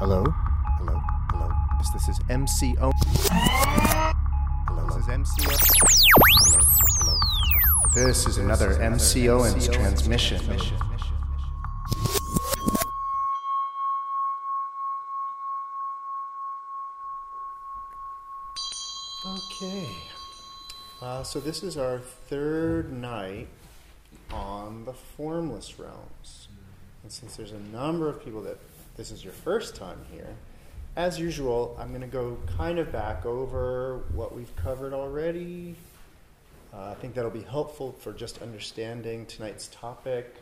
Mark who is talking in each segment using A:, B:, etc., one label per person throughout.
A: Hello? Hello? Hello? This, is MCO. Hello? This is MCO. Hello? Hello? This is another MC Owens transmission. Okay. Uh, so this is our third night on the formless realms. And since there's a number of people that this is your first time here, as usual, I'm going to go kind of back over what we've covered already. Uh, I think that'll be helpful for just understanding tonight's topic.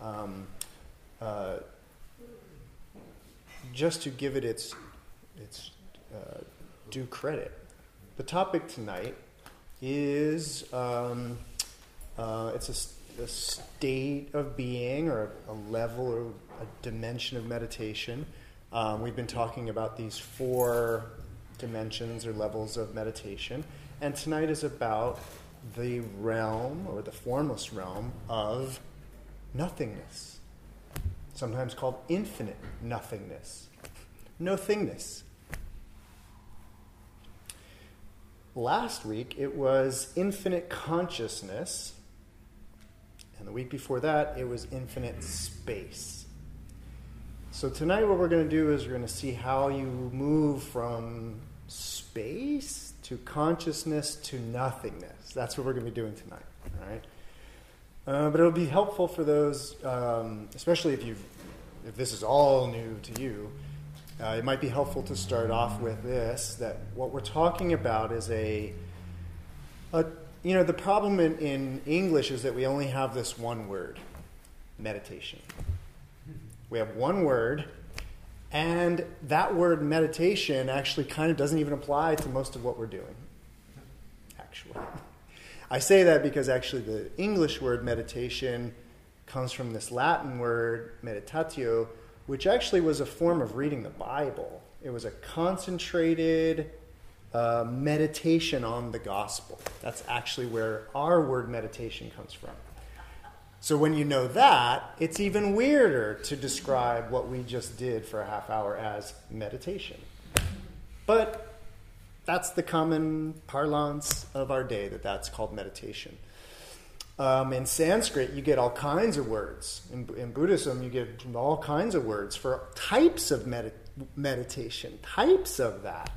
A: Um, uh, just to give it its, its uh, due credit. The topic tonight is um, uh, it's a, state of being or a, a level or a dimension of meditation. Um, we've been talking about these four dimensions or levels of meditation, and tonight is about the realm or the formless realm of nothingness, sometimes called infinite nothingness, no thingness. Last week it was infinite consciousness, and the week before that it was infinite space. So tonight what we're going to do is we're going to see how you move from space to consciousness to nothingness. That's what we're going to be doing tonight. All right. Uh, but it'll be helpful for those, um, especially if you, if this is all new to you. Uh, it might be helpful to start off with this: that what we're talking about is a, a you know, the problem in, in English is that we only have this one word, meditation. We have one word, and that word meditation actually kind of doesn't even apply to most of what we're doing. Actually, I say that because actually the English word meditation comes from this Latin word meditatio, which actually was a form of reading the Bible. It was a concentrated uh, meditation on the gospel. That's actually where our word meditation comes from. So when you know that, it's even weirder to describe what we just did for a half hour as meditation. But that's the common parlance of our day that that's called meditation. Um, in Sanskrit, you get all kinds of words. In, in Buddhism, you get all kinds of words for types of med- meditation, types of that.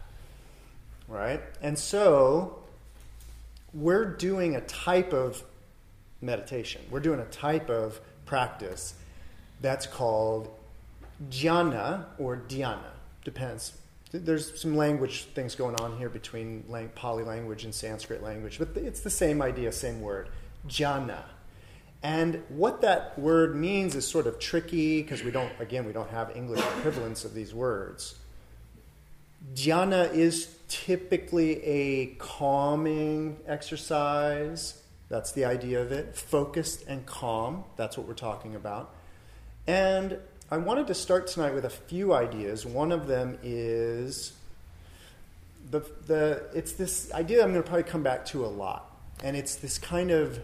A: Right? And so, we're doing a type of meditation. We're doing a type of practice that's called jhana or dhyana. Depends. There's some language things going on here between lang- Pali language and Sanskrit language, but it's the same idea, same word, jhana. And what that word means is sort of tricky because we don't, again, we don't have English equivalents of these words. Dhyana is typically a calming exercise. That's the idea of it. Focused and calm. That's what we're talking about. And I wanted to start tonight with a few ideas. One of them is the, the it's this idea I'm going to probably come back to a lot. And it's this kind of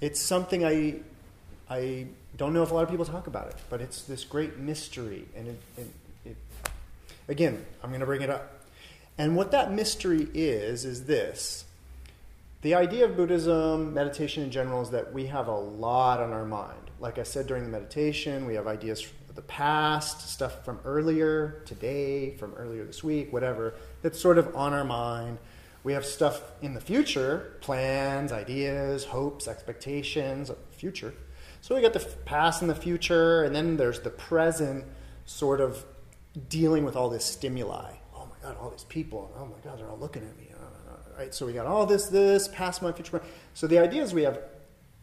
A: it's something I I don't know if a lot of people talk about it, but it's this great mystery and it, it, it again, I'm going to bring it up. And what that mystery is is this. The idea of Buddhism, meditation in general, is that we have a lot on our mind. Like I said during the meditation, we have ideas from the past, stuff from earlier, today, from earlier this week, whatever, that's sort of on our mind. We have stuff in the future, plans, ideas, hopes, expectations, future. So we got the past and the future, and then there's the present, sort of dealing with all this stimuli. Oh my God, all these people. Oh my God, they're all looking at me. Right? So we got all this, this, past mind, future mind. So the idea is we have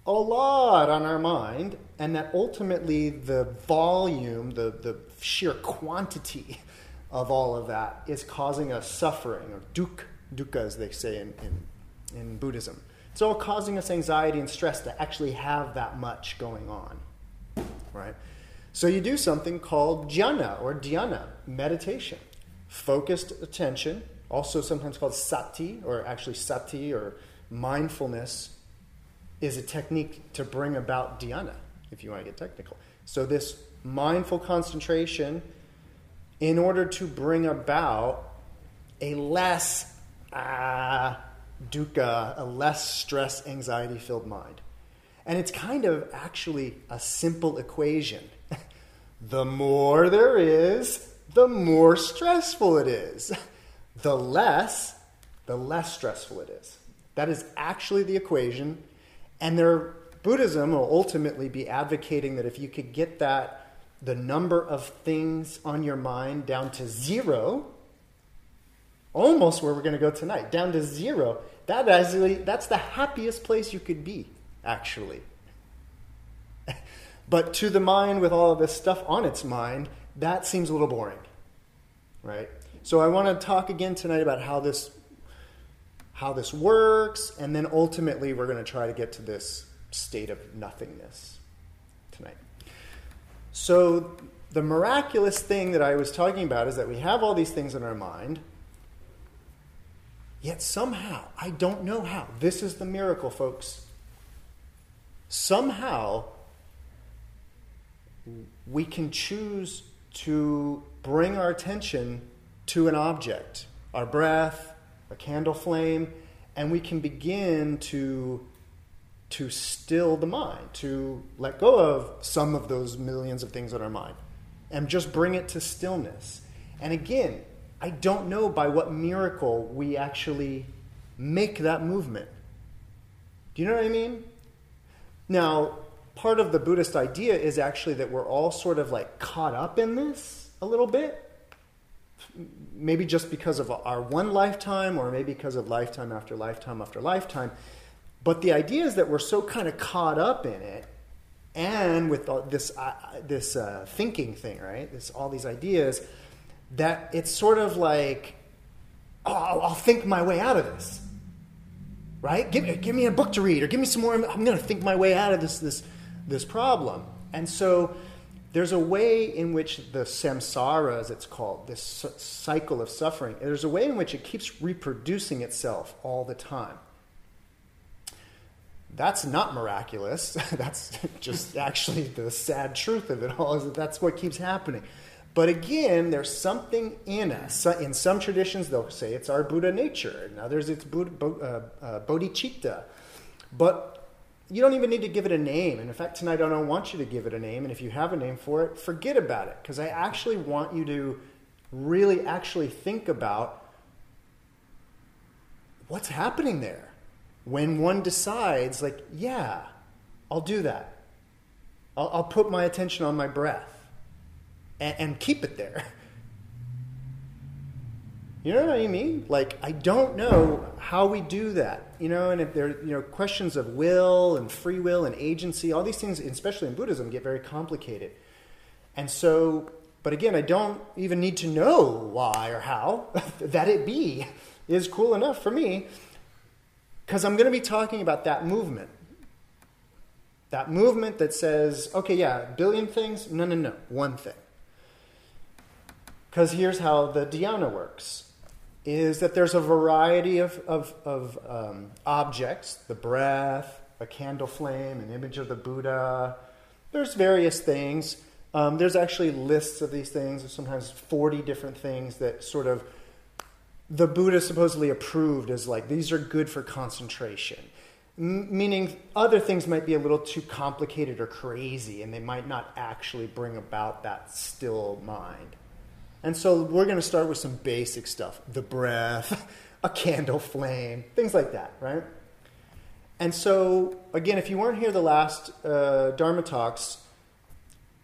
A: a lot on our mind, and that ultimately the volume, the, the sheer quantity of all of that is causing us suffering, or dukkha, dukkha as they say in, in, in Buddhism. It's all causing us anxiety and stress to actually have that much going on. Right? So you do something called jhana or dhyana, meditation. Focused attention, also sometimes called sati, or actually sati or mindfulness, is a technique to bring about dhyana, if you want to get technical. So this mindful concentration in order to bring about a less uh, dukkha, a less stress, anxiety filled mind. And it's kind of actually a simple equation. the more there is, the more stressful it is. The less, the less stressful it is. That is actually the equation. And their Buddhism will ultimately be advocating that if you could get that, the number of things on your mind down to zero, almost where we're going to go tonight, down to zero, that actually, that's the happiest place you could be, actually. but to the mind with all of this stuff on its mind, that seems a little boring, right? So I want to talk again tonight about how this how this works, and then ultimately we're going to try to get to this state of nothingness tonight. So the miraculous thing that I was talking about is that we have all these things in our mind, yet somehow, I don't know how, this is the miracle, folks. Somehow, we can choose to bring our attention to an object, our breath, a candle flame, and we can begin to to still the mind, to let go of some of those millions of things on our mind, and just bring it to stillness. And again, I don't know by what miracle we actually make that movement. Do you know what I mean? Now, part of the Buddhist idea is actually that we're all sort of like caught up in this a little bit maybe just because of our one lifetime, or maybe because of lifetime after lifetime after lifetime. But the idea is that we're so kind of caught up in it, and with this uh, this uh, thinking thing, right? This all these ideas, that it's sort of like, oh, I'll think my way out of this, right? Give me give me a book to read, or give me some more. I'm going to think my way out of this this this problem, and so there's a way in which the samsara, as it's called, this cycle of suffering, there's a way in which it keeps reproducing itself all the time. That's not miraculous. that's just actually the sad truth of it all, is that that's what keeps happening. But again, there's something in us. In some traditions, they'll say it's our Buddha nature. In others, it's Buddha, uh, uh, bodhicitta. But you don't even need to give it a name. And in fact, tonight I don't want you to give it a name. And if you have a name for it, forget about it. Because I actually want you to really actually think about what's happening there when one decides, like, yeah, I'll do that. I'll, I'll put my attention on my breath and, and keep it there. You know what I mean? Like, I don't know how we do that. You know, and if there you know questions of will and free will and agency, all these things, especially in Buddhism, get very complicated. And so, but again, I don't even need to know why or how that it be is cool enough for me because I'm going to be talking about that movement. That movement that says, okay, yeah, billion things. No, no, no, one thing. Because here's how the dhyana works is that there's a variety of, of, of um, objects the breath, a candle flame, an image of the Buddha. There's various things. Um, there's actually lists of these things, sometimes 40 different things that sort of the Buddha supposedly approved as like these are good for concentration. M- meaning other things might be a little too complicated or crazy and they might not actually bring about that still mind. And so we're going to start with some basic stuff the breath, a candle flame, things like that, right? And so, again, if you weren't here the last uh, Dharma talks,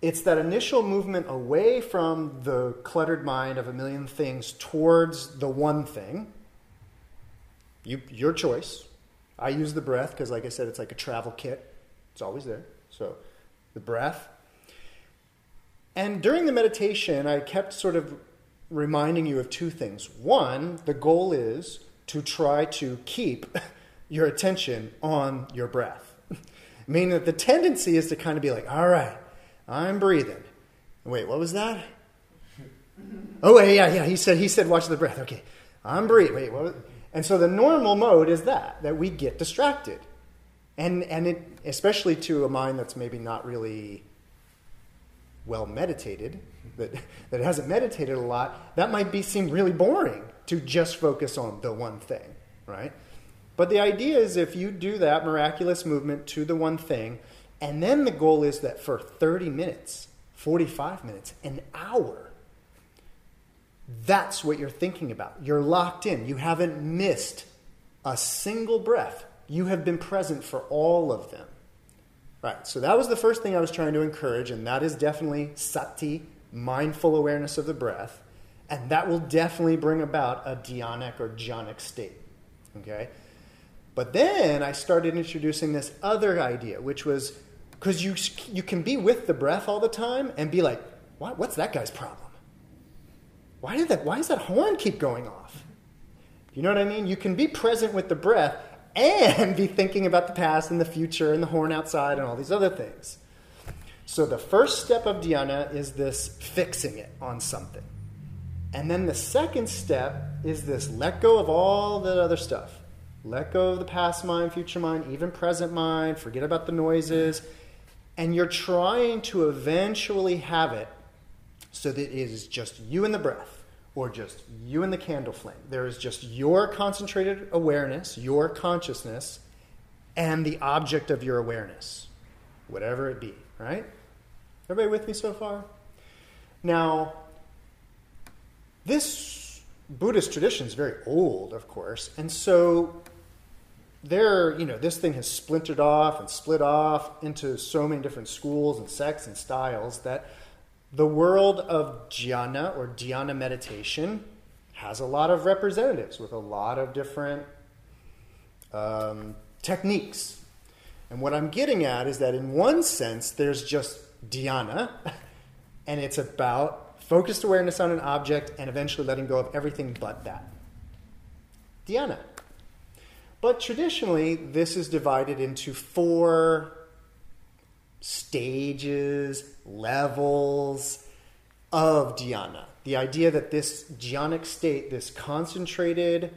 A: it's that initial movement away from the cluttered mind of a million things towards the one thing. You, your choice. I use the breath because, like I said, it's like a travel kit. It's always there. So, the breath, and during the meditation, I kept sort of reminding you of two things. One, the goal is to try to keep your attention on your breath. Meaning that the tendency is to kind of be like, all right, I'm breathing. Wait, what was that? Oh, yeah, yeah. He said, he said, watch the breath. Okay, I'm breathing. Wait, what? And so the normal mode is that, that we get distracted. And, and it, especially to a mind that's maybe not really well meditated, that, that hasn't meditated a lot, that might be seem really boring to just focus on the one thing, right? But the idea is if you do that miraculous movement to the one thing, and then the goal is that for 30 minutes, 45 minutes, an hour, that's what you're thinking about. You're locked in. You haven't missed a single breath. You have been present for all of them. Right, so that was the first thing I was trying to encourage, and that is definitely sati, mindful awareness of the breath, and that will definitely bring about a dhyanic or jhanic state. Okay? But then I started introducing this other idea, which was because you, you can be with the breath all the time and be like, what, what's that guy's problem? Why, did that, why does that horn keep going off? You know what I mean? You can be present with the breath and be thinking about the past and the future and the horn outside and all these other things. So the first step of dhyana is this fixing it on something. And then the second step is this let go of all the other stuff. Let go of the past mind, future mind, even present mind, forget about the noises. And you're trying to eventually have it so that it is just you and the breath or just you and the candle flame. There is just your concentrated awareness, your consciousness, and the object of your awareness, whatever it be, right? Everybody with me so far? Now, this Buddhist tradition is very old, of course, and so there, you know, this thing has splintered off and split off into so many different schools and sects and styles that the world of jhana or dhyana meditation has a lot of representatives with a lot of different um, techniques. And what I'm getting at is that in one sense, there's just dhyana, and it's about focused awareness on an object and eventually letting go of everything but that. Dhyana. But traditionally, this is divided into four stages, levels of dhyana. The idea that this jhanic state, this concentrated,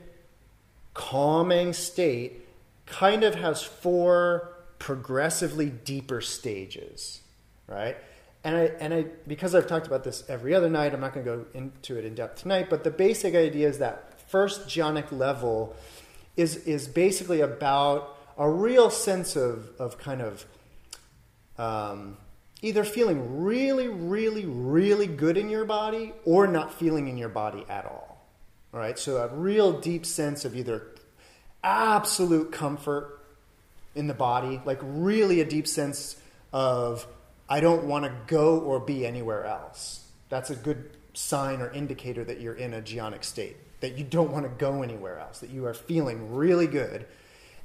A: calming state, kind of has four progressively deeper stages, right? And I, and I, because I've talked about this every other night, I'm not going to go into it in depth tonight, but the basic idea is that first jhanic level is, is basically about a real sense of, of kind of um, either feeling really, really, really good in your body or not feeling in your body at all. All right, so a real deep sense of either absolute comfort in the body, like really a deep sense of I don't want to go or be anywhere else. That's a good sign or indicator that you're in a jhanic state, that you don't want to go anywhere else, that you are feeling really good.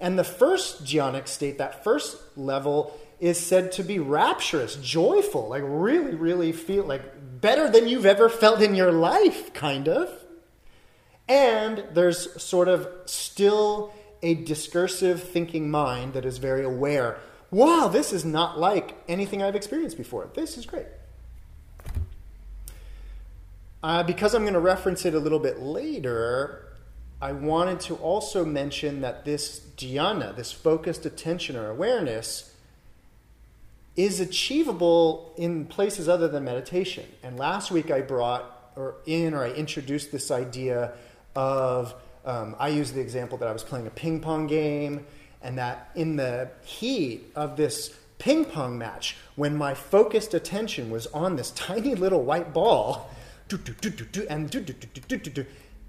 A: And the first jhanic state, that first level, is said to be rapturous, joyful, like really, really feel like better than you've ever felt in your life, kind of. And there's sort of still a discursive thinking mind that is very aware wow, this is not like anything I've experienced before. This is great. Uh, because I'm going to reference it a little bit later, I wanted to also mention that this dhyana, this focused attention or awareness, is achievable in places other than meditation. And last week I brought or in or I introduced this idea of um, I used the example that I was playing a ping pong game, and that in the heat of this ping pong match, when my focused attention was on this tiny little white ball, and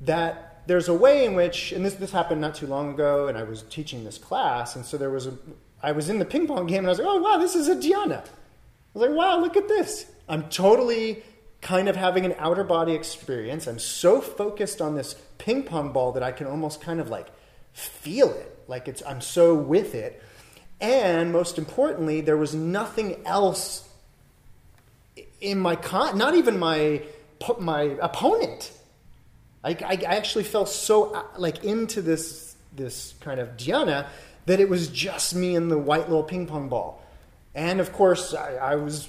A: that there's a way in which, and this, this happened not too long ago, and I was teaching this class, and so there was a, I was in the ping pong game and I was like, oh, wow, this is a dhyana. I was like, wow, look at this. I'm totally kind of having an outer body experience. I'm so focused on this ping pong ball that I can almost kind of like feel it. Like it's, I'm so with it. And most importantly, there was nothing else in my con, not even my my opponent. I, I, actually felt so uh, like into this this kind of dhyana that it was just me and the white little ping pong ball. And of course, I, I was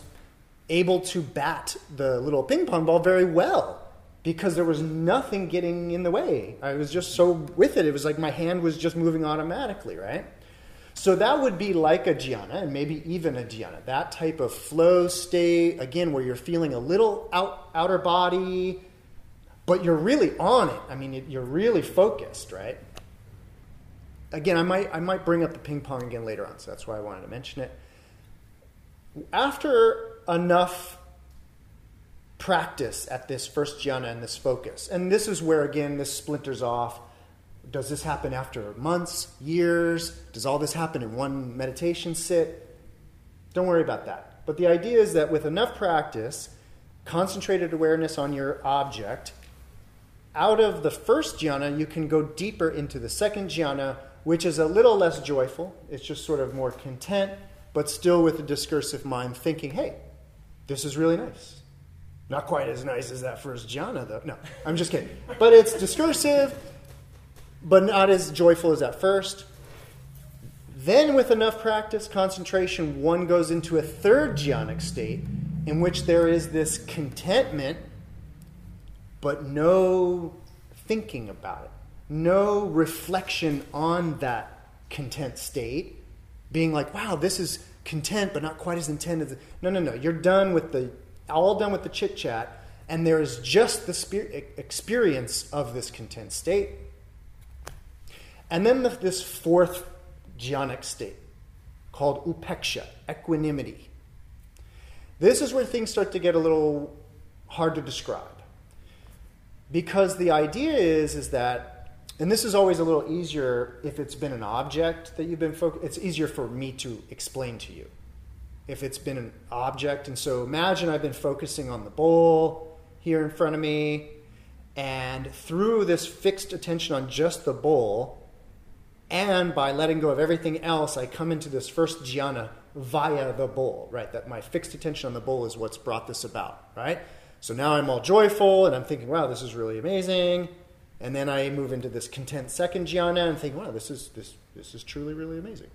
A: able to bat the little ping pong ball very well because there was nothing getting in the way. I was just so with it. It was like my hand was just moving automatically, right? So that would be like a jhana, and maybe even a dhyana. That type of flow state, again, where you're feeling a little out, outer body, but you're really on it. I mean, you're really focused, right? Again, I might, I might bring up the ping pong again later on, so that's why I wanted to mention it. After enough practice at this first jhana and this focus, and this is where, again, this splinters off. Does this happen after months, years? Does all this happen in one meditation sit? Don't worry about that. But the idea is that with enough practice, concentrated awareness on your object, out of the first jhana, you can go deeper into the second jhana, which is a little less joyful. It's just sort of more content, but still with a discursive mind thinking, hey, this is really nice. Not quite as nice as that first jhana, though. No, I'm just kidding. But it's discursive, but not as joyful as that first. Then, with enough practice, concentration, one goes into a third jhanic state in which there is this contentment but no thinking about it, no reflection on that content state, being like, wow, this is content, but not quite as intent as. No, no, no. You're done with the, all done with the chit chat, and there is just the experience of this content state. And then the, this fourth jhanic state called upeksha, equanimity. This is where things start to get a little hard to describe. Because the idea is, is that, and this is always a little easier if it's been an object that you've been focused, it's easier for me to explain to you. If it's been an object, and so imagine I've been focusing on the bowl here in front of me, and through this fixed attention on just the bowl, and by letting go of everything else, I come into this first jhana via the bowl, right? That my fixed attention on the bowl is what's brought this about, right? So now I'm all joyful and I'm thinking, wow, this is really amazing. And then I move into this content second jhana and think, wow, this is this this is truly really amazing.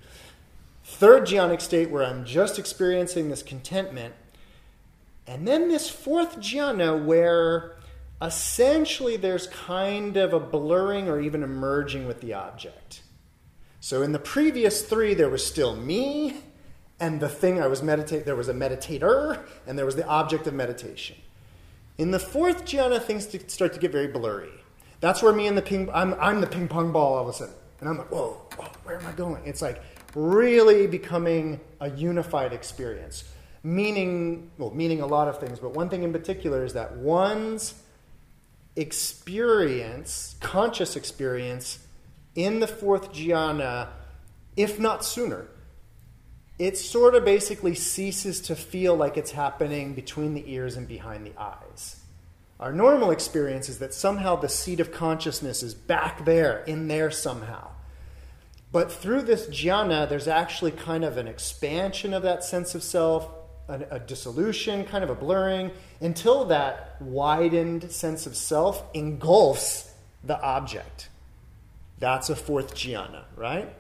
A: Third jhanic state where I'm just experiencing this contentment. And then this fourth jhana where essentially there's kind of a blurring or even a merging with the object. So in the previous three, there was still me and the thing I was meditating. There was a meditator and there was the object of meditation. In the fourth jhana, things start to get very blurry. That's where me and the ping, I'm, I'm the ping pong ball all of a sudden. And I'm like, whoa, whoa, where am I going? It's like really becoming a unified experience. Meaning, well, meaning a lot of things, but one thing in particular is that one's experience, conscious experience, in the fourth jhana, if not sooner, it sort of basically ceases to feel like it's happening between the ears and behind the eyes. Our normal experience is that somehow the seat of consciousness is back there, in there somehow. But through this jhana, there's actually kind of an expansion of that sense of self, a, a dissolution, kind of a blurring, until that widened sense of self engulfs the object. That's a fourth jhana, right?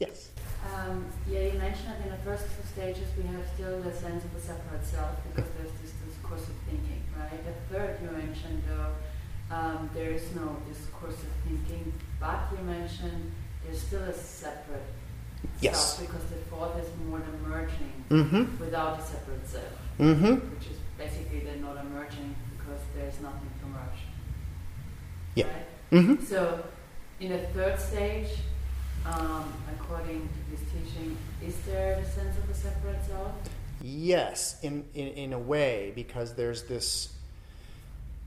A: Yes.
B: Um, yeah, you mentioned that in the first two stages we have still the sense of the separate self because there's this discursive thinking, right? The third you mentioned though, um, there is no discursive thinking, but you mentioned there's still a separate
A: yes.
B: self because the fourth is more the merging
A: mm-hmm.
B: without a separate self,
A: mm-hmm.
B: which is basically they're not emerging because there's nothing to merge.
A: Yeah.
B: Right?
A: Mm-hmm.
B: So in the third stage, um, according to this teaching, is there a sense of a separate self?
A: Yes, in, in, in a way, because there's this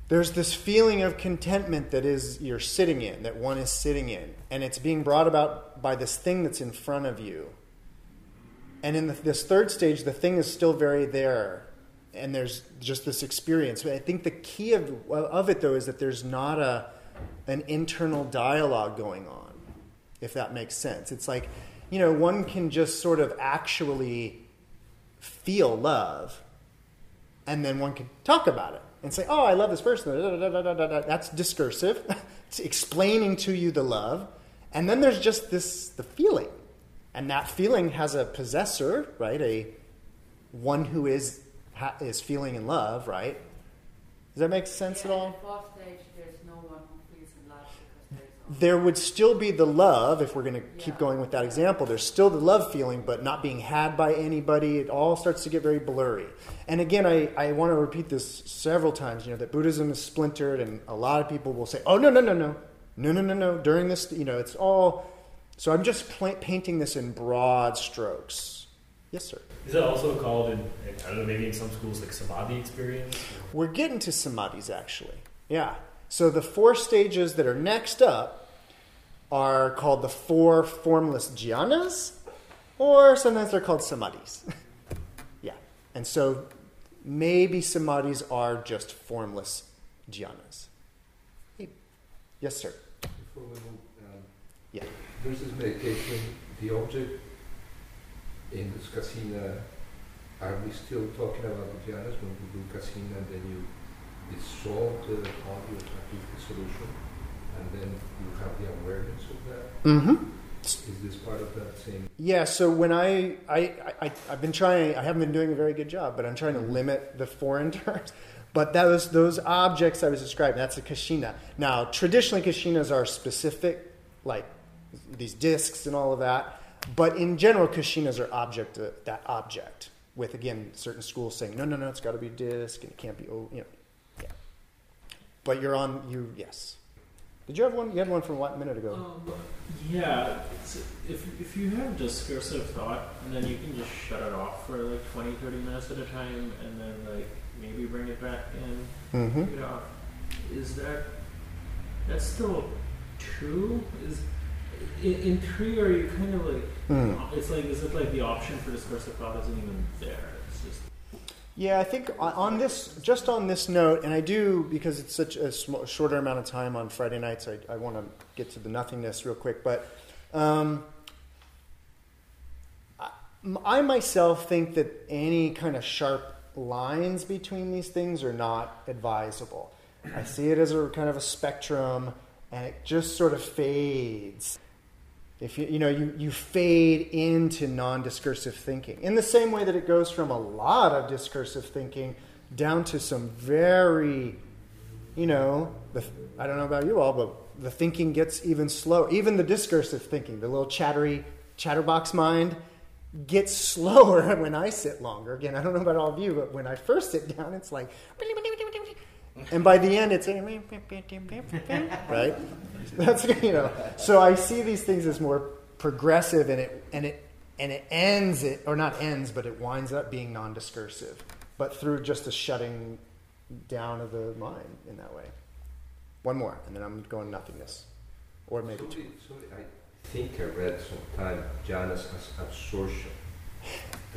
A: there's this feeling of contentment that is you're sitting in, that one is sitting in, and it's being brought about by this thing that's in front of you. And in the, this third stage, the thing is still very there, and there's just this experience. But I think the key of, of it, though, is that there's not a an internal dialogue going on if that makes sense. It's like, you know, one can just sort of actually feel love, and then one can talk about it and say, oh, I love this person. That's discursive. it's explaining to you the love. And then there's just this the feeling. And that feeling has a possessor, right? A one who is is feeling in love, right? Does that make sense
B: yeah,
A: at all?
B: fourth stage, there's no one who feels in love because there's
A: there would still be the love if we're going to keep
B: Yeah.
A: going with that example there's still the love feeling but not being had by anybody it all starts to get very blurry and again i, I want to repeat this several times you know that buddhism is splintered and a lot of people will say oh no no no no no no no no during this you know it's all so i'm just pla painting this in broad strokes yes sir
C: Is that also called in, I don't know, maybe in some schools like samadhi experience?
A: We're getting to samadhis actually. Yeah. So the four stages that are next up are called the four formless jhanas, or sometimes they're called samadhis. yeah. And so maybe samadhis are just formless jhanas. Hey. Yes, sir.
D: Before we move, um,
A: Yeah.
D: there's this meditation, the object in this kasina, are we still talking about the jhanas when we do kasina and then you the body or achieve the solution and then you have the awareness of that?
A: Mm-hmm.
D: Is this part of that same?
A: Yeah, so when I, I, I, I've been trying, I haven't been doing a very good job, but I'm trying to limit the foreign terms. But was, those objects I was describing, that's a kashina. Now, traditionally, kashinas are specific, like these discs and all of that. But in general, kashinas are object, uh, that object, with again, certain schools saying, no, no, no, it's got to be disc and it can't be, oh, you know. But you're on, you, yes. Did you have one? You had one from what minute ago?
E: Um, yeah, if, if you have discursive thought, and then you can just shut it off for like 20, 30 minutes at a time, and then like maybe bring it back in,
A: Mm-hmm.
E: take it off. Is that that's still two? Is in, in three are you kind of like
A: Hmm.
E: it's like is it like the option for discursive thought isn't even there?
A: Yeah, I think on this, just on this note, and I do because it's such a sm- shorter amount of time on Friday nights. I, I want to get to the nothingness real quick, but um, I, I myself think that any kind of sharp lines between these things are not advisable. I see it as a kind of a spectrum, and it just sort of fades. If you, you know, you, you fade into non discursive thinking in the same way that it goes from a lot of discursive thinking down to some very, you know, the, I don't know about you all, but the thinking gets even slower. Even the discursive thinking, the little chattery, chatterbox mind, gets slower when I sit longer. Again, I don't know about all of you, but when I first sit down, it's like, and by the end, it's right. That's you know. So I see these things as more progressive, and it and it and it ends it or not ends, but it winds up being non-discursive, but through just a shutting down of the mind in that way. One more, and then I'm going nothingness, or maybe two.
D: Somebody, somebody, I think I read sometime jhanas as absorption.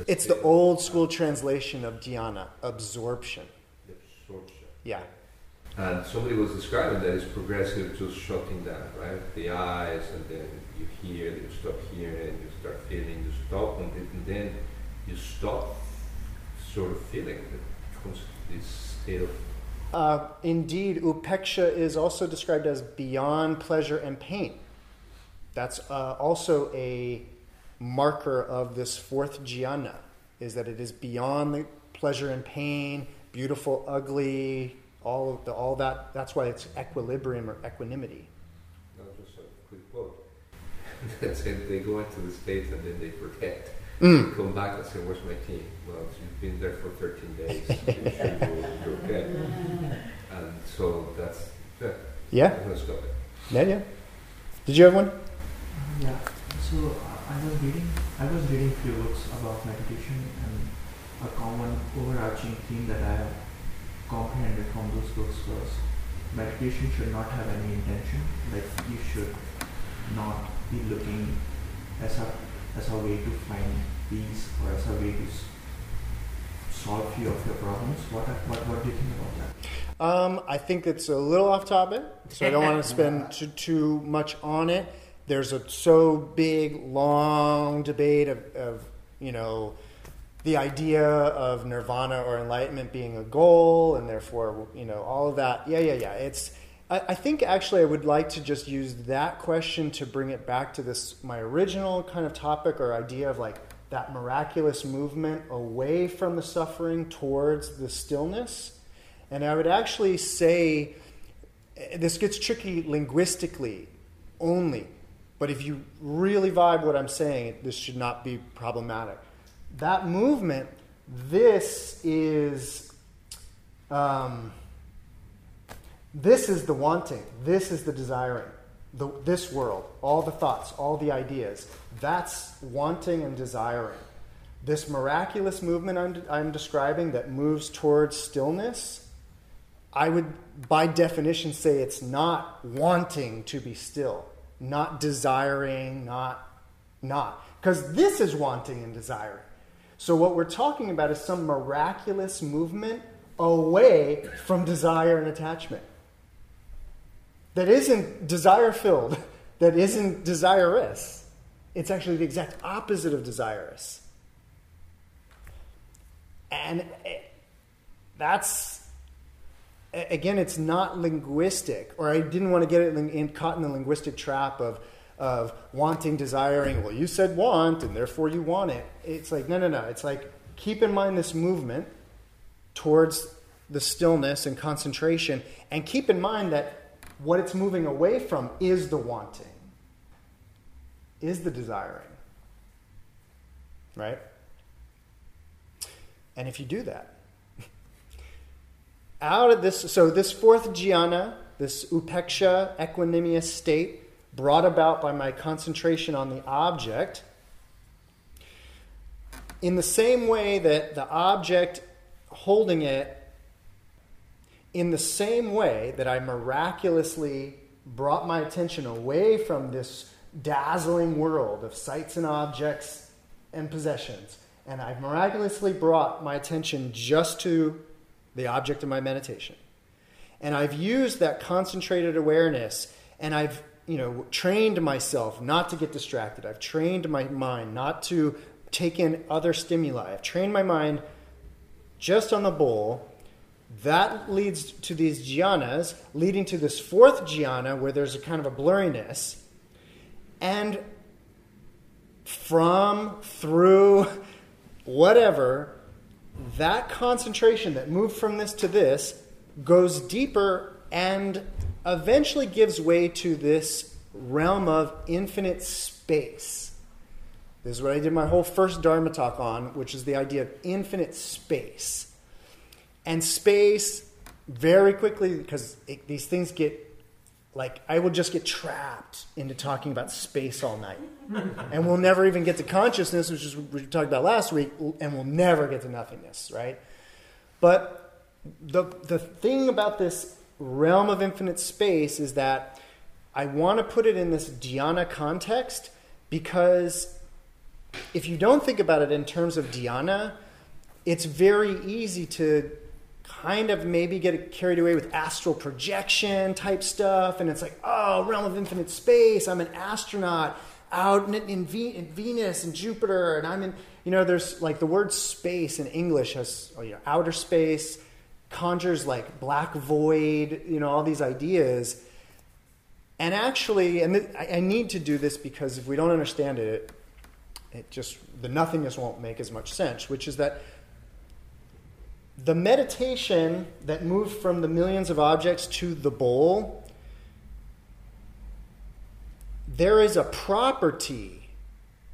A: It's the old school translation of dhyana, absorption.
D: Absorption.
A: Yeah.
D: And somebody was describing that it's progressive, just shutting down, right? The eyes, and then you hear, you stop hearing, you start feeling, you stop and then you stop sort of feeling this state of
A: Uh, indeed, upeksha is also described as beyond pleasure and pain. That's uh, also a marker of this fourth jhana, is that it is beyond the pleasure and pain, beautiful, ugly, all of the, all that. That's why it's equilibrium or equanimity.
D: That was just a quick quote. that said they go into the States and then they forget.
A: Mm.
D: Come back and say, Where's my team? Well, you've been there for 13 days. You sure you're, you're okay. And so that's, yeah,
A: Yeah,
D: I'm going to stop it.
A: yeah, yeah. Did you have one?
F: Yeah. So uh, I was reading I was reading few books about meditation and a common overarching theme that I have comprehended from those books was meditation should not have any intention. Like you should not be looking as a as a way to find peace or as a way to solve few of your problems. What what what do you think about that?
A: Um, I think it's a little off topic, so I don't want to spend too, too much on it. There's a so big, long debate of, of, you know, the idea of nirvana or enlightenment being a goal, and therefore, you know, all of that. Yeah, yeah, yeah. It's. I, I think actually I would like to just use that question to bring it back to this my original kind of topic or idea of like that miraculous movement away from the suffering towards the stillness. And I would actually say eh, this gets tricky linguistically only. But if you really vibe what I'm saying, this should not be problematic. That movement, this is, um, this is the wanting. This is the desiring. The, this world, all the thoughts, all the ideas. That's wanting and desiring. This miraculous movement I'm, I'm describing that moves towards stillness, I would, by definition, say it's not wanting to be still, not desiring, not, not. Because this is wanting and desiring. So, what we're talking about is some miraculous movement away from desire and attachment that isn't desire filled, that isn't desirous. It's actually the exact opposite of desirous. And eh, that's, again, it's not linguistic, or I didn't want to get it caught in the linguistic trap of, of wanting, desiring. Well, you said want, and therefore you want it. It's like, no, no, no. It's like, keep in mind this movement towards the stillness and concentration, and keep in mind that what it's moving away from is the wanting, is the desiring. Right? And if you do that, out of this, so this fourth jhana, this upeksha, equanimous state, brought about by my concentration on the object, in the same way that the object holding it, in the same way that I miraculously brought my attention away from this dazzling world of sights and objects and possessions and I've miraculously brought my attention just to the object of my meditation. And I've used that concentrated awareness and I've, you know, trained myself not to get distracted. I've trained my mind not to take in other stimuli. I've trained my mind just on the bowl. That leads to these jhanas, leading to this fourth jhana where there's a kind of a blurriness. And from, through, whatever, that concentration that moved from this to this goes deeper and eventually gives way to this realm of infinite space. This is what I did my whole first Dharma talk on, which is the idea of infinite space. And space, very quickly, because it, these things get like I will just get trapped into talking about space all night. and we'll never even get to consciousness, which is what we talked about last week, and we'll never get to nothingness, right? But the, the thing about this realm of infinite space is that I want to put it in this dhyana context because if you don't think about it in terms of dhyana, it's very easy to kind of maybe get carried away with astral projection type stuff. And it's like, oh, realm of infinite space. I'm an astronaut out in, in, in Venus and Jupiter. And I'm in, you know, there's like the word space in English has, oh, you know, outer space, conjures like black void, you know, all these ideas. And actually, and th- I need to do this because if we don't understand it, it just, the nothingness won't make as much sense, which is that the meditation that moved from the millions of objects to the bowl, there is a property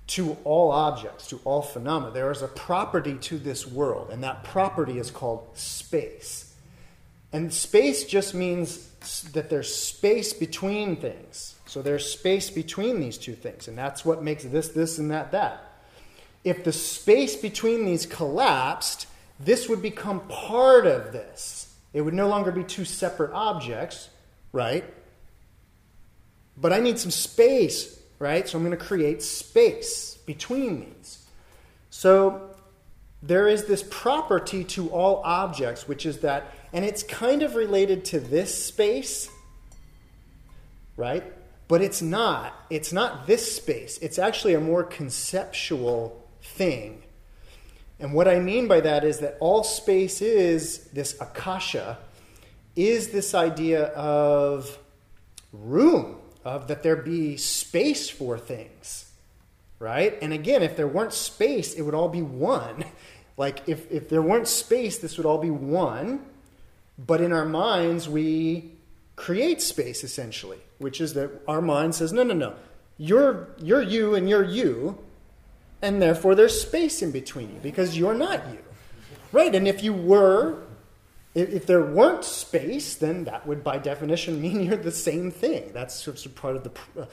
A: to all objects, to all phenomena. There is a property to this world, and that property is called space. And space just means that there's space between things. So there's space between these two things, and that's what makes this, this, and that, that. If the space between these collapsed, this would become part of this. It would no longer be two separate objects, right? But I need some space, right? So I'm going to create space between these. So there is this property to all objects, which is that, and it's kind of related to this space, right? But it's not. It's not this space. It's actually a more conceptual thing. And what I mean by that is that all space is this akasha, is this idea of room, of that there be space for things, right? And again, if there weren't space, it would all be one. Like if, if there weren't space, this would all be one. But in our minds, we create space essentially, which is that our mind says, no, no, no, you're, you're you and you're you, and therefore there's space in between you because you're not you. Right? And if you were, if, there weren't space, then that would by definition mean you're the same thing. That's sort of part of the, uh,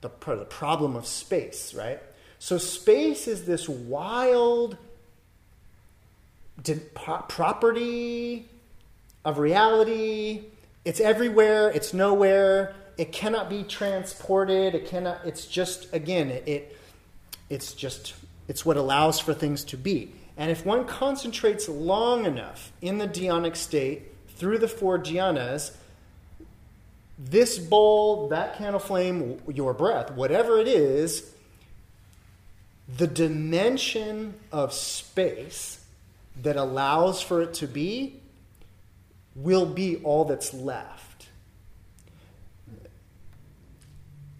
A: the, part of the problem of space, right? So space is this wild property of reality. It's everywhere, it's nowhere, it cannot be transported, it cannot, it's just, again, it, it it's just, it's what allows for things to be. And if one concentrates long enough in the dhyanic state through the four dhyanas, this bowl, that candle flame, your breath, whatever it is, the dimension of space that allows for it to be will be all that's left.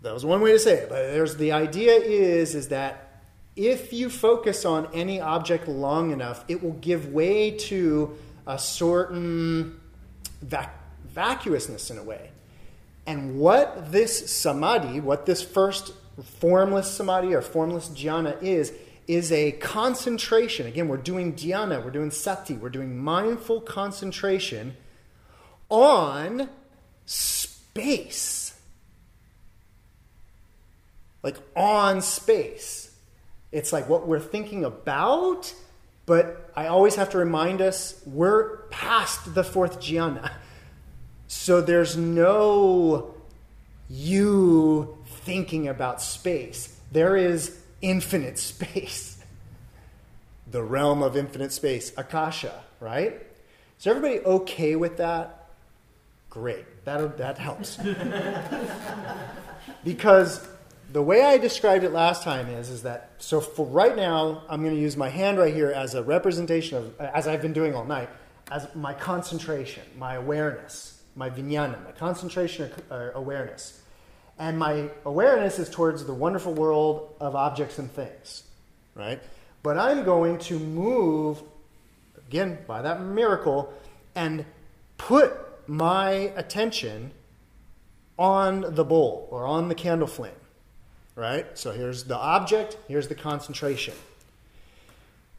A: That was one way to say it, but there's the idea is is that if you focus on any object long enough, it will give way to a certain vac- vacuousness in a way. And what this samadhi, what this first formless samadhi or formless jhana is, is a concentration. Again, we're doing dhyana, we're doing sati, we're doing mindful concentration on space. Like on space. It's like what we're thinking about, but I always have to remind us we're past the fourth jhana. So there's no you thinking about space. There is infinite space. The realm of infinite space, Akasha, right? Is everybody okay with that? Great. That, that helps. because the way I described it last time is, is that, so for right now, I'm going to use my hand right here as a representation of, as I've been doing all night, as my concentration, my awareness, my vijnana, my concentration or uh, awareness. And my awareness is towards the wonderful world of objects and things, right? But I'm going to move, again, by that miracle, and put my attention on the bowl or on the candle flame right? So here's the object, here's the concentration.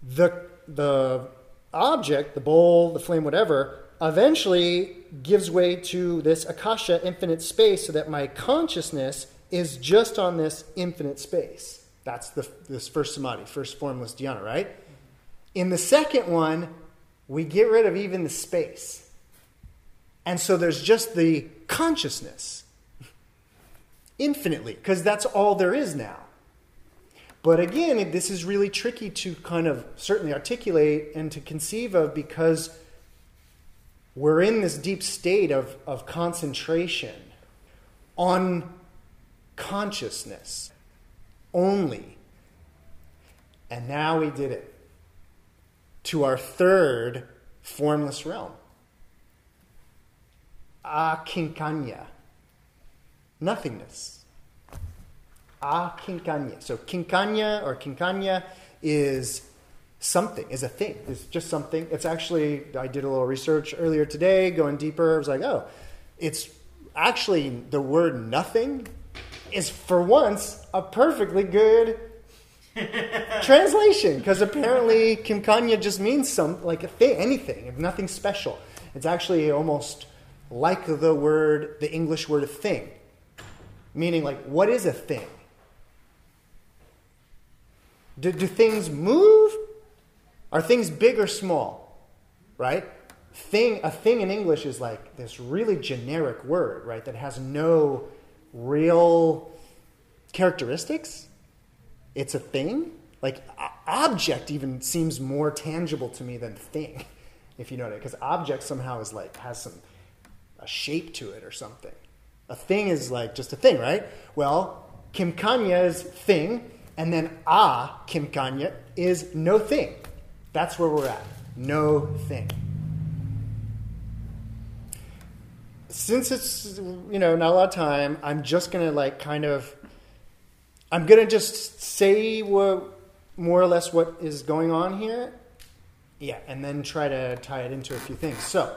A: The, the object, the bowl, the flame, whatever, eventually gives way to this akasha, infinite space, so that my consciousness is just on this infinite space. That's the, this first samadhi, first formless dhyana, right? In the second one, we get rid of even the space. And so there's just the consciousness infinitely, because that's all there is now. But again, this is really tricky to kind of certainly articulate and to conceive of because we're in this deep state of, of concentration on consciousness only. And now we did it to our third formless realm. Akinkanya nothingness. Ah, kinkanya. So kinkanya or kinkanya is something, is a thing. It's just something. It's actually, I did a little research earlier today, going deeper. I was like, oh, it's actually the word nothing is for once a perfectly good translation because apparently kinkanya just means some like a thing, anything, nothing special. It's actually almost like the word, the English word thing. Meaning, like, what is a thing? Do, do things move? Are things big or small? Right? Thing, a thing in English is like this really generic word, right? That has no real characteristics. It's a thing. Like, object even seems more tangible to me than thing, if you know it. Because object somehow is like, has some, a shape to it or something. A thing is like just a thing, right? Well, Kim Kanya is thing, and then ah Kim Kanya is no thing. That's where we're at. No thing. Since it's you know not a lot of time, I'm just gonna like kind of I'm gonna just say what more or less what is going on here. Yeah, and then try to tie it into a few things. So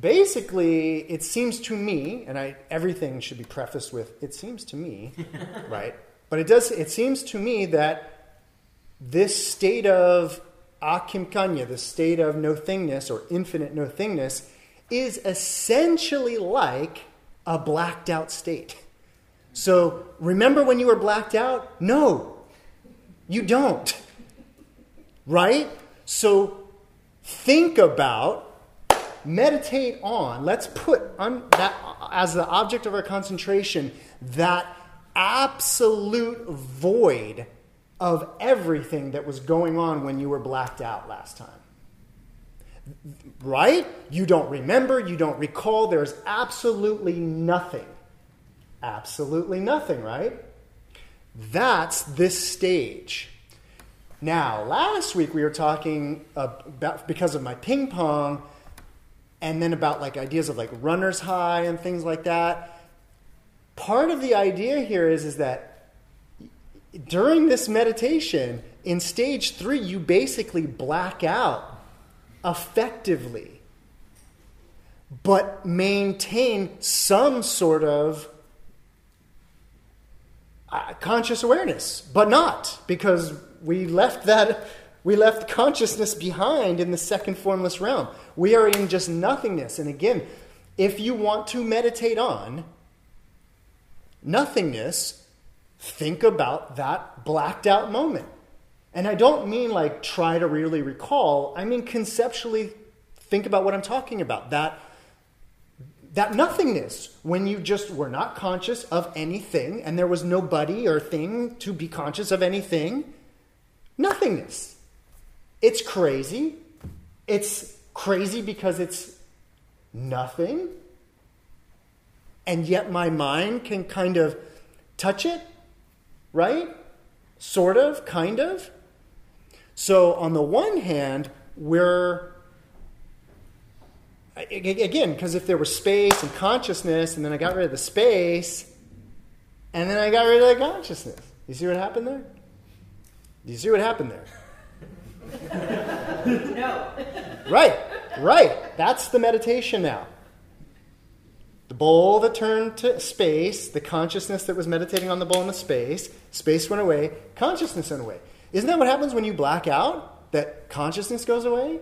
A: basically, it seems to me, and I everything should be prefaced with "it seems to me," right? But it does. It seems to me that this state of akimkanya, the state of no thingness or infinite no thingness, is essentially like a blacked out state. So remember when you were blacked out? No, you don't. Right? So think about, meditate on, let's put on that as the object of our concentration that absolute void of everything that was going on when you were blacked out last time. Right? You don't remember, you don't recall, there's absolutely nothing. Absolutely nothing, right? That's this stage. Now, last week we were talking about, because of my ping pong, and then about like ideas of like runner's high and things like that. Part of the idea here is, is that during this meditation, in stage three, you basically black out effectively, but maintain some sort of uh, conscious awareness, but not because we left that we left consciousness behind in the second formless realm. We are in just nothingness. And again, if you want to meditate on nothingness, think about that blacked out moment. And I don't mean like try to really recall, I mean conceptually think about what I'm talking about. That that nothingness when you just were not conscious of anything and there was nobody or thing to be conscious of anything. Nothingness. It's crazy. It's crazy because it's nothing. And yet my mind can kind of touch it, right? Sort of, kind of. So, on the one hand, we're again, because if there was space and consciousness, and then I got rid of the space, and then I got rid of the consciousness. You see what happened there? You see what happened there?
B: No.
A: Right, right. That's the meditation now. The bowl that turned to space, the consciousness that was meditating on the bowl in the space, space went away, consciousness went away. Isn't that what happens when you black out? That consciousness goes away?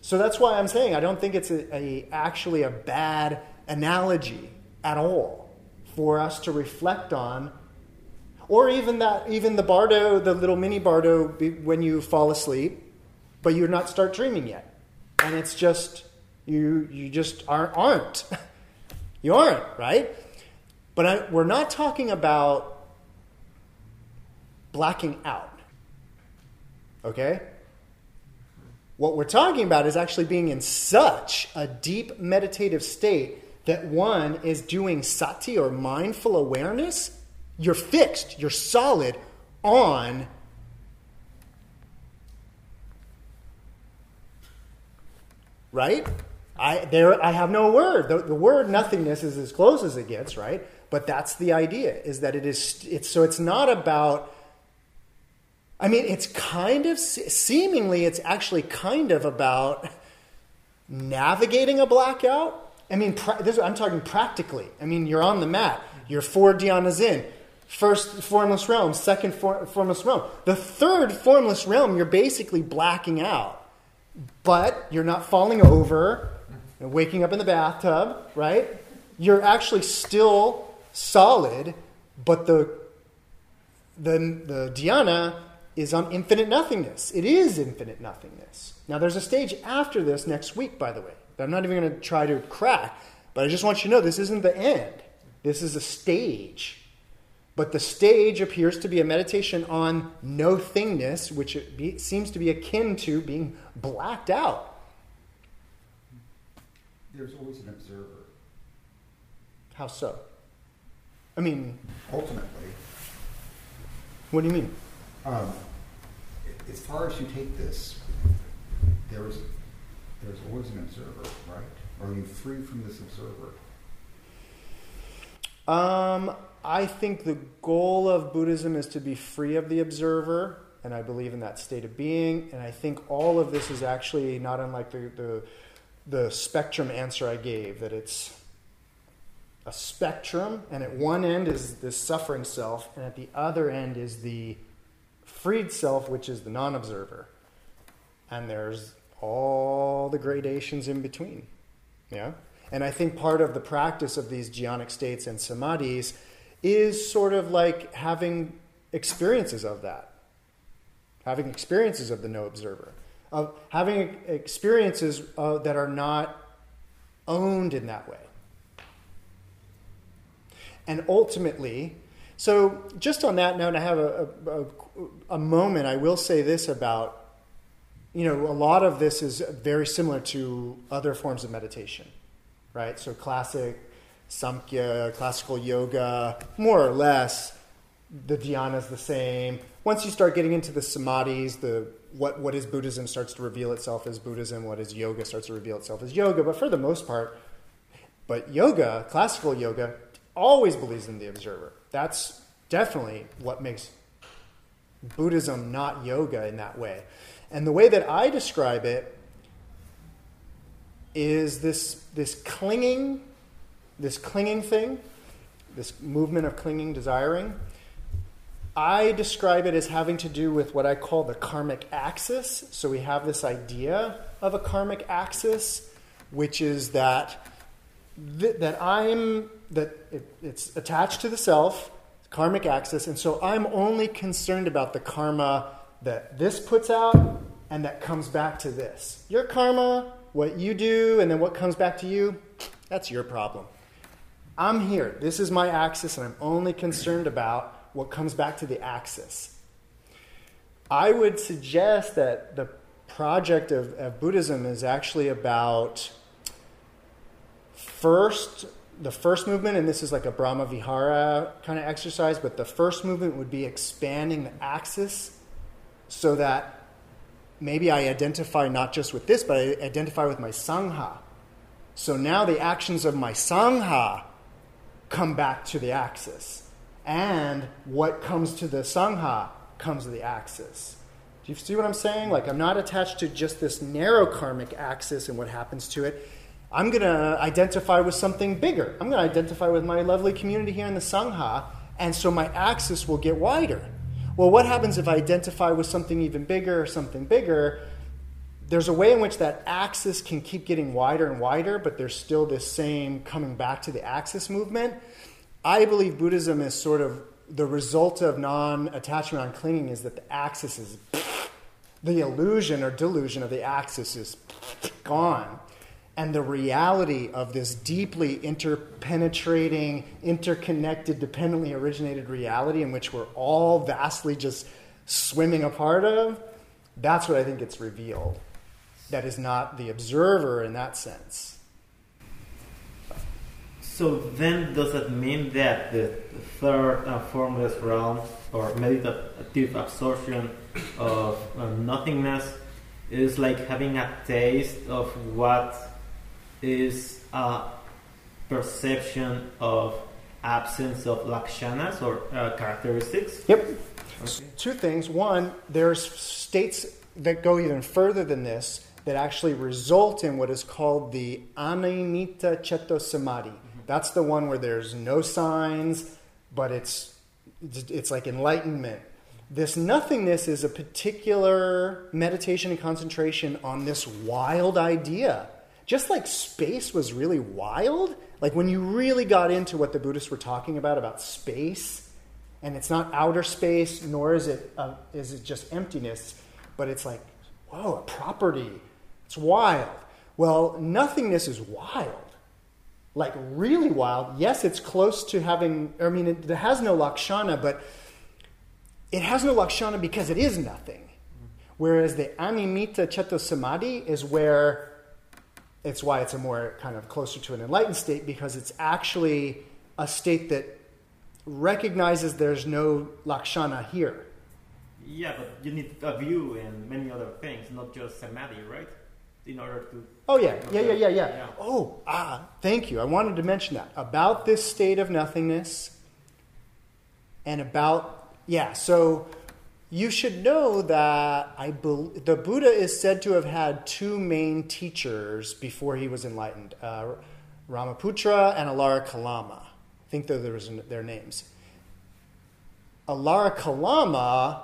A: So that's why I'm saying I don't think it's a, a, actually a bad analogy at all for us to reflect on, or even that even the bardo, the little mini bardo, when you fall asleep, but you're not start dreaming yet, and it's just you you just aren't aren't you aren't right. But I, we're not talking about blacking out. Okay? What we're talking about is actually being in such a deep meditative state that one is doing sati or mindful awareness. You're fixed, you're solid on right? I there I have no word. The, the word nothingness is as close as it gets, right? But that's the idea is that it is it's so it's not about I mean, it's kind of seemingly, it's actually kind of about navigating a blackout. I mean, pra- this, I'm talking practically. I mean, you're on the mat, you're four dhyanas in. First formless realm, second for- formless realm. The third formless realm, you're basically blacking out. But you're not falling over and waking up in the bathtub, right? You're actually still solid, but the the, the dhyana is on infinite nothingness. It is infinite nothingness. Now, there's a stage after this next week, by the way, that I'm not even going to try to crack, but I just want you to know this isn't the end. This is a stage. But the stage appears to be a meditation on no thingness, which it be, seems to be akin to being blacked out.
G: There's always an observer.
A: How so? I mean,
G: Ultimately,
A: what do you mean?
G: um, as far as you take this, there's there's always an observer, right? Are you free from this observer?
A: Um, I think the goal of Buddhism is to be free of the observer, and I believe in that state of being. And I think all of this is actually not unlike the, the the spectrum answer I gave that it's a spectrum, and at one end is this suffering self, and at the other end is the freed self, which is the non observer. And there's all the gradations in between. Yeah? And I think part of the practice of these jhanic states and samadhis is sort of like having experiences of that, having experiences of the no observer, of having experiences uh, that are not owned in that way. And ultimately, so just on that note, I have a, a, a, moment. I will say this about, you know, a lot of this is very similar to other forms of meditation, right? So classic Samkhya, classical yoga, more or less, the dhyana is the same. Once you start getting into the samadhis, the what, what is Buddhism starts to reveal itself as Buddhism, what is yoga starts to reveal itself as yoga, but for the most part, but yoga, classical yoga, always believes in the observer. That's definitely what makes Buddhism not yoga in that way. And the way that I describe it is this, this clinging, this clinging thing, this movement of clinging, desiring. I describe it as having to do with what I call the karmic axis. So we have this idea of a karmic axis, which is that th- that I'm that it, it's attached to the self, karmic axis, and so I'm only concerned about the karma that this puts out and that comes back to this. Your karma, what you do, and then what comes back to you, that's your problem. I'm here. This is my axis, and I'm only concerned about what comes back to the axis. I would suggest that the project of, of Buddhism is actually about first the first movement, and this is like a Brahma Vihara kind of exercise, but the first movement would be expanding the axis so that maybe I identify not just with this, but I identify with my Sangha. So now the actions of my Sangha come back to the axis. And what comes to the Sangha comes to the axis. Do you see what I'm saying? Like, I'm not attached to just this narrow karmic axis and what happens to it. I'm going to identify with something bigger. I'm going to identify with my lovely community here in the Sangha, and so my axis will get wider. Well, what happens if I identify with something even bigger or something bigger? There's a way in which that axis can keep getting wider and wider, but there's still this same coming back to the axis movement. I believe Buddhism is sort of the result of non attachment on clinging is that the axis is the illusion or delusion of the axis is gone and the reality of this deeply interpenetrating, interconnected, dependently originated reality in which we're all vastly just swimming a part of, that's what I think gets revealed. That is not the observer in that sense.
F: So then, does that mean that the third uh, formless realm or meditative absorption of uh, nothingness is like having a taste of what is a perception of absence of lakshanas or uh, characteristics.
A: Yep. Okay. Two things. One, there's states that go even further than this that actually result in what is called the animitta cetto samadhi. Mm-hmm. That's the one where there's no signs, but it's it's like enlightenment. This nothingness is a particular meditation and concentration on this wild idea just like space was really wild, like when you really got into what the Buddhists were talking about, about space, and it's not outer space, nor is it, uh, is it just emptiness, but it's like, whoa, a property. It's wild. Well, nothingness is wild. Like really wild. Yes, it's close to having, I mean, it, has no lakshana, but it has no lakshana because it is nothing. Whereas the animitta cetto samadhi is where it's why it's a more kind of closer to an enlightened state because it's actually a state that recognizes there's no lakshana here.
F: Yeah, but you need a view and many other things, not just samadhi, right? In order to.
A: Oh yeah, yeah, yeah, yeah, yeah, yeah. Oh ah, thank you. I wanted to mention that about this state of nothingness, and about yeah. So you should know that I bel the Buddha is said to have had two main teachers before he was enlightened uh, Ramaputra and Alara Kalama. I think those are their names. Alara Kalama,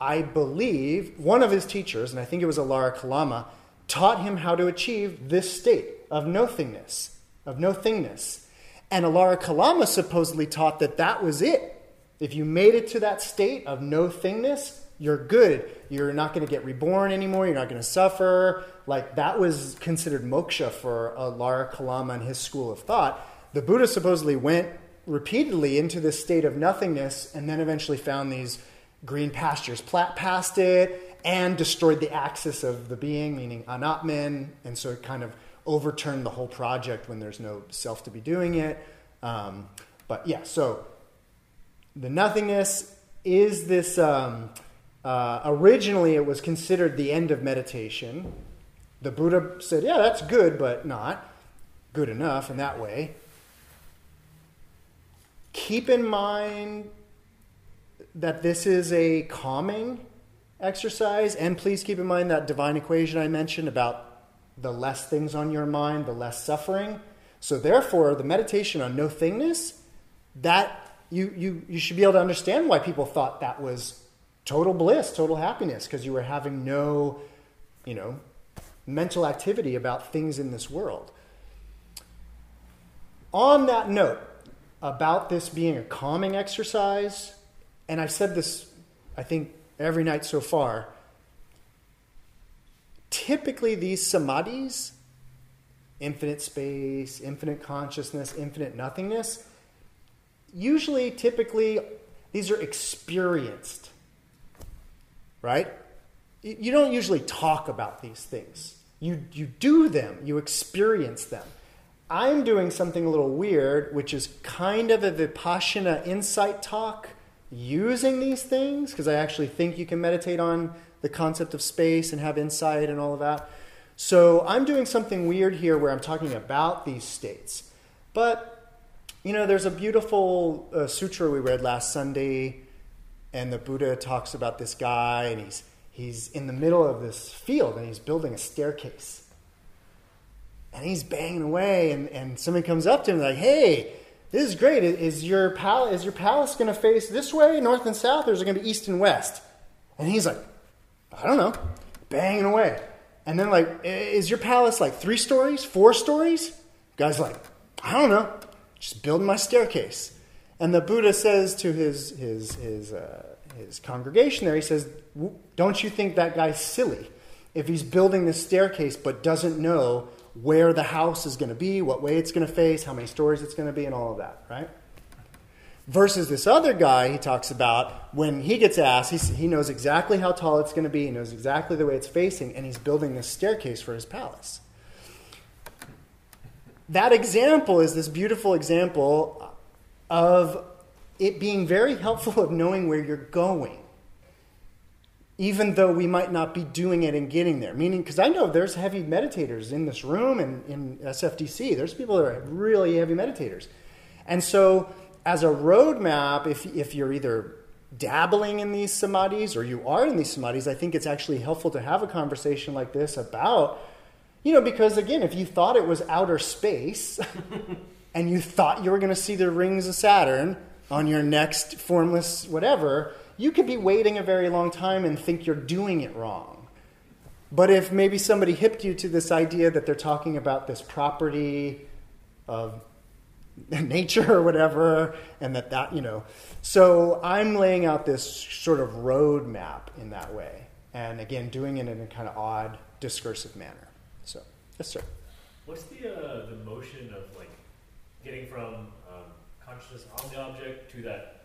A: I believe, one of his teachers, and I think it was Alara Kalama, taught him how to achieve this state of nothingness, of no thingness. And Alara Kalama supposedly taught that that was it. If you made it to that state of no thingness, you're good. You're not going to get reborn anymore. You're not going to suffer. Like that was considered moksha for Alara Kalama and his school of thought. The Buddha supposedly went repeatedly into this state of nothingness and then eventually found these green pastures past it and destroyed the axis of the being, meaning anatman, and so it kind of overturned the whole project when there's no self to be doing it. Um, but yeah, so the nothingness is this. Um, uh, originally, it was considered the end of meditation. The Buddha said, yeah, that's good, but not good enough in that way. Keep in mind that this is a calming exercise, and please keep in mind that divine equation I mentioned about the less things on your mind, the less suffering. So therefore, the meditation on no thingness, that you, you, you should be able to understand why people thought that was total bliss, total happiness, because you were having no, you know, mental activity about things in this world. On that note, about this being a calming exercise, and I've said this, I think, every night so far typically these samadhis, infinite space, infinite consciousness, infinite nothingness, usually, typically, these are experienced, right? You don't usually talk about these things. You, you do them, you experience them. I'm doing something a little weird, which is kind of a Vipassana insight talk using these things, because I actually think you can meditate on the concept of space and have insight and all of that. So I'm doing something weird here where I'm talking about these states. But, you know, there's a beautiful uh, sutra we read last Sunday, and the Buddha talks about this guy, and he's, he's in the middle of this field, and he's building a staircase. And he's banging away, and, and somebody comes up to him like, hey, this is great. Is your, pal- is your palace going to face this way, north and south, or is it going to be east and west? And he's like, I don't know, banging away. And then, like, is your palace like three stories, four stories? Guy's like, I don't know, just building my staircase. And the Buddha says to his, his, his, uh, his congregation there, he says, Don't you think that guy's silly if he's building this staircase but doesn't know where the house is going to be, what way it's going to face, how many stories it's going to be, and all of that, right? Versus this other guy he talks about, when he gets asked, he, he knows exactly how tall it's going to be, he knows exactly the way it's facing, and he's building this staircase for his palace. That example is this beautiful example of it being very helpful of knowing where you're going, even though we might not be doing it and getting there. Meaning, because I know there's heavy meditators in this room and in SFDC, there's people that are really heavy meditators. And so as a roadmap, if, if you're either dabbling in these samadhis or you are in these samadhis, I think it's actually helpful to have a conversation like this about, you know, because again, if you thought it was outer space and you thought you were going to see the rings of Saturn on your next formless whatever, you could be waiting a very long time and think you're doing it wrong. But if maybe somebody hipped you to this idea that they're talking about this property of nature or whatever, and that that you know. So I'm laying out this sort of roadmap in that way, and again, doing it in a kind of odd discursive manner. So yes, sir.
C: What's the uh, the motion of like getting from um, consciousness on the object to that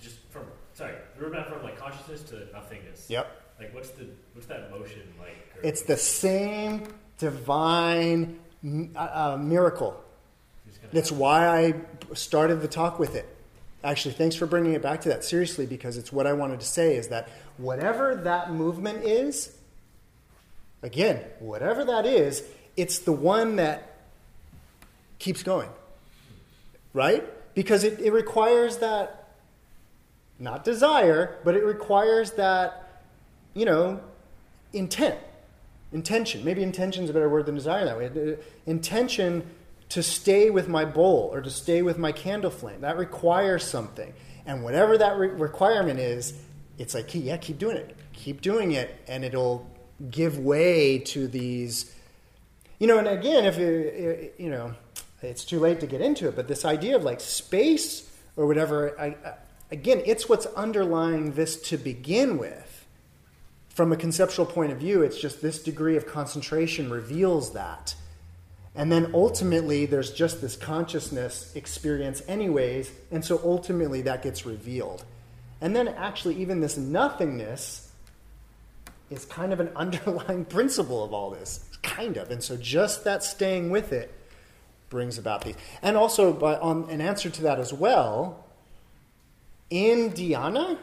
C: just from sorry the roadmap from like consciousness to nothingness?
A: Yep.
C: Like what's the what's that motion like?
A: It's the same divine uh, uh, miracle that's why I started the talk with it. Actually, thanks for bringing it back to that seriously because it's what I wanted to say is that whatever that movement is, again, whatever that is, it's the one that keeps going. Right? Because it, it requires that not desire, but it requires that, you know, intent, intention. Maybe intention is a better word than desire that way. Intention to stay with my bowl or to stay with my candle flame. That requires something. And whatever that re- requirement is, it's like, yeah, keep doing it. Keep doing it, and it'll give way to these. You know, and again, if you, you know, it's too late to get into it, but this idea of like space or whatever, I, again, it's what's underlying this to begin with. From a conceptual point of view, it's just this degree of concentration reveals that. And then ultimately, there's just this consciousness experience, anyways, and so ultimately that gets revealed. And then actually, even this nothingness is kind of an underlying principle of all this, kind of. And so just that staying with it brings about these. And also, by, on an answer to that as well, in dhyana,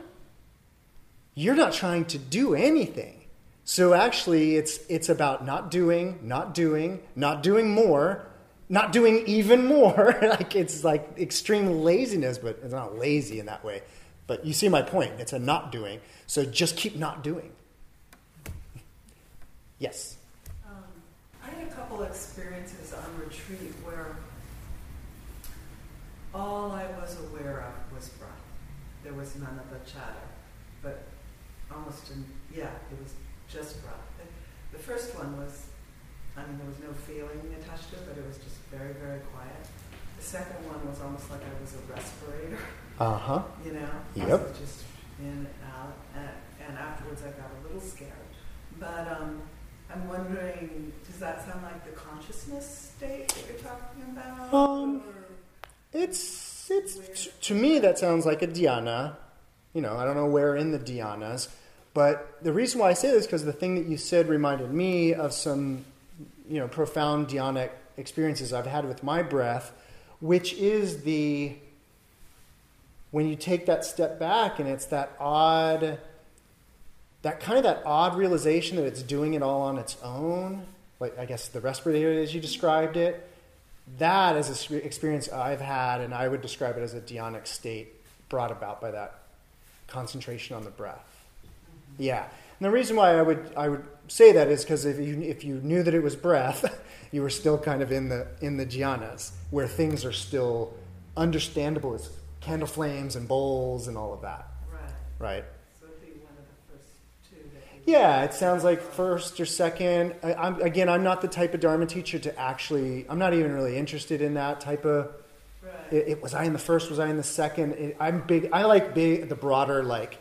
A: you're not trying to do anything. So actually, it's, it's about not doing, not doing, not doing more, not doing even more. like it's like extreme laziness, but it's not lazy in that way. But you see my point. It's a not doing. So just keep not doing. yes.
H: Um, I had a couple experiences on retreat where all I was aware of. There was none of the chatter, but almost, in, yeah, it was just breath. The, first one was, I mean, there was no feeling attached to it, but it was just very, very quiet. The second one was almost like I was a respirator,
A: Uh huh.
H: you know?
A: Yep.
H: Just in and out, and, and afterwards I got a little scared. But um, I'm wondering, does that sound like the consciousness state that you're talking about?
A: Um,
H: or-
A: It's it's to me that sounds like a dhyana. You know, I don't know where in the dhyanas, but the reason why I say this because the thing that you said reminded me of some, you know, profound dhyanic experiences I've had with my breath, which is the when you take that step back and it's that odd that kind of that odd realization that it's doing it all on its own like i guess the respirator as you described it that is an experience i've had and i would describe it as a dhyanic state brought about by that concentration on the breath. Mm-hmm. Yeah. And the reason why i would i would say that is because if you if you knew that it was breath you were still kind of in the in the dhyanas where things are still understandable as candle flames and bowls and all of that.
H: Right.
A: right
H: So it'd be one of the first two that you
A: yeah, it sounds like first or second. I, I'm, again, I'm not the type of Dharma teacher to actually. I'm not even really interested in that type of.
H: Right.
A: It, it was I in the first? Was I in the second? It, I'm big. I like big, the broader. Like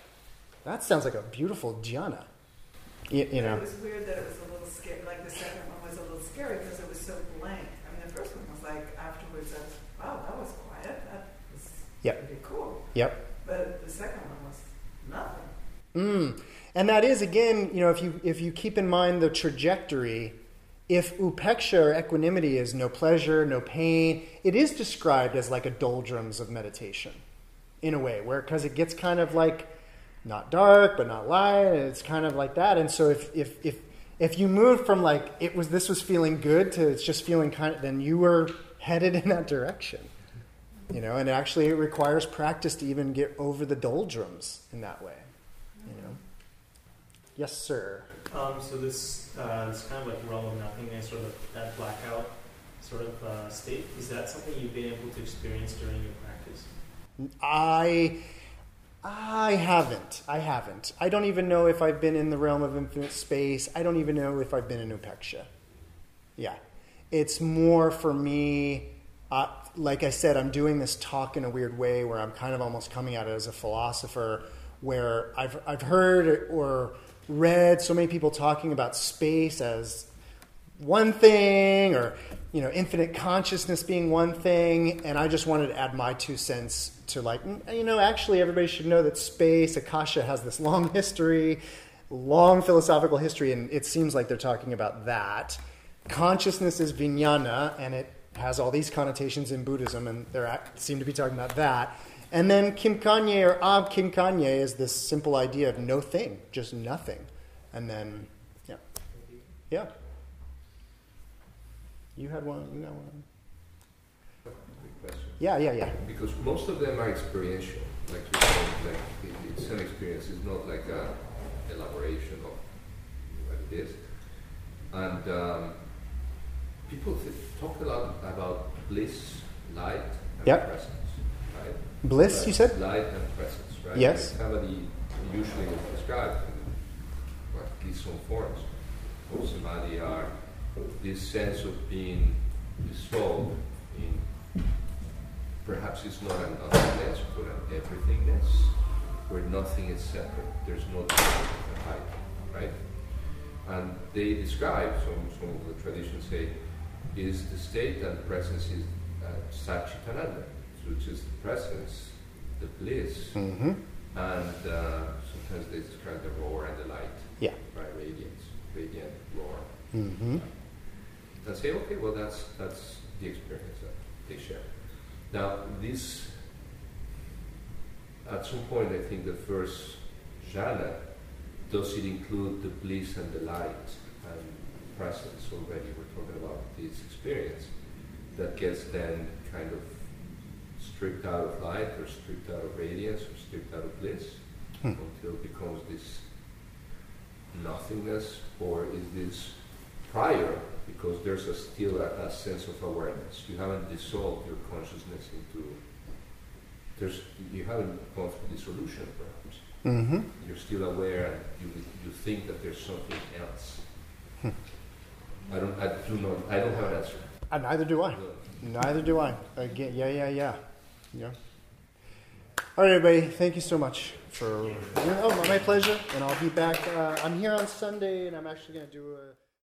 A: that sounds like a beautiful jhana. You, you know.
H: It was weird that it was a little scary. Like the second one was a little scary because it was so blank. I mean, the first one was like afterwards. I was, wow, that was quiet. That was
A: Yep.
H: pretty cool.
A: Yep.
H: But the second one was nothing.
A: Mm. And that is again, you know, if you if you keep in mind the trajectory, if upeksha or equanimity is no pleasure, no pain, it is described as like a doldrums of meditation, in a way, where because it gets kind of like not dark but not light, it's kind of like that. And so if if if if you move from like it was this was feeling good to it's just feeling kind of, then you were headed in that direction. You know, and actually it requires practice to even get over the doldrums in that way. Yes, sir.
I: Um, so this uh, this kind of like realm of nothingness, sort of that blackout sort of uh, state, is that something you've been able to experience during your practice?
A: I I haven't. I haven't. I don't even know if I've been in the realm of infinite space. I don't even know if I've been in Upeksha. Yeah. It's more for me uh, like I said, I'm doing this talk in a weird way where I'm kind of almost coming at it as a philosopher, where I've, I've heard or read so many people talking about space as one thing or you know infinite consciousness being one thing and i just wanted to add my two cents to like mm, you know actually everybody should know that space akasha has this long history long philosophical history and it seems like they're talking about that. Consciousness is vijnana and it has all these connotations in buddhism and they seem to be talking about that and then kim kanye or ab kim kanye is this simple idea of no thing just nothing and then yeah yeah you had one. You got one. Yeah, yeah, yeah.
D: Because most of them are experiential. like you said, like it, it's an experience. It's not like a elaboration of what it is. And um, people th- talk a lot about bliss, light, and
A: Yep.
D: presence, right?
A: Bliss, you said?
D: Light and presence, right?
A: Yes.
D: Samadhi usually is described in what, at least some forms of samadhi are this sense of being dissolved in perhaps it's not an nothingness, but an everythingness, where nothing is separate. There's no height, right? And they describe, some, some of the traditions say, is the state and presence is uh, Satchitananda, which is the presence, the bliss,
A: Mm-hmm.
D: and uh, sometimes they describe the roar and the light,
A: Yeah.
D: right? Radiance, radiant roar.
A: Mm-hmm.
D: And say, okay, well, that's that's the experience that they share. Now, this, at some point, I think the first jhana, does it include the bliss and the light and presence already? We're talking about this experience that gets then kind of stripped out of light or stripped out of radiance or stripped out of bliss
A: Hmm.
D: until it becomes this nothingness, or is this prior because there's a still a, a sense of awareness. You haven't dissolved your consciousness into. There's you haven't gone through dissolution, perhaps.
A: Mm-hmm.
D: You're still aware, and you you think that there's something else.
A: Hmm.
D: I don't. I do not. I don't have an answer.
A: And neither do I. Neither do I. Again, yeah, yeah, yeah. Yeah. All right, everybody. Thank you so much for. Oh, my pleasure. And I'll be back. Uh, I'm here on Sunday, and I'm actually going to do a.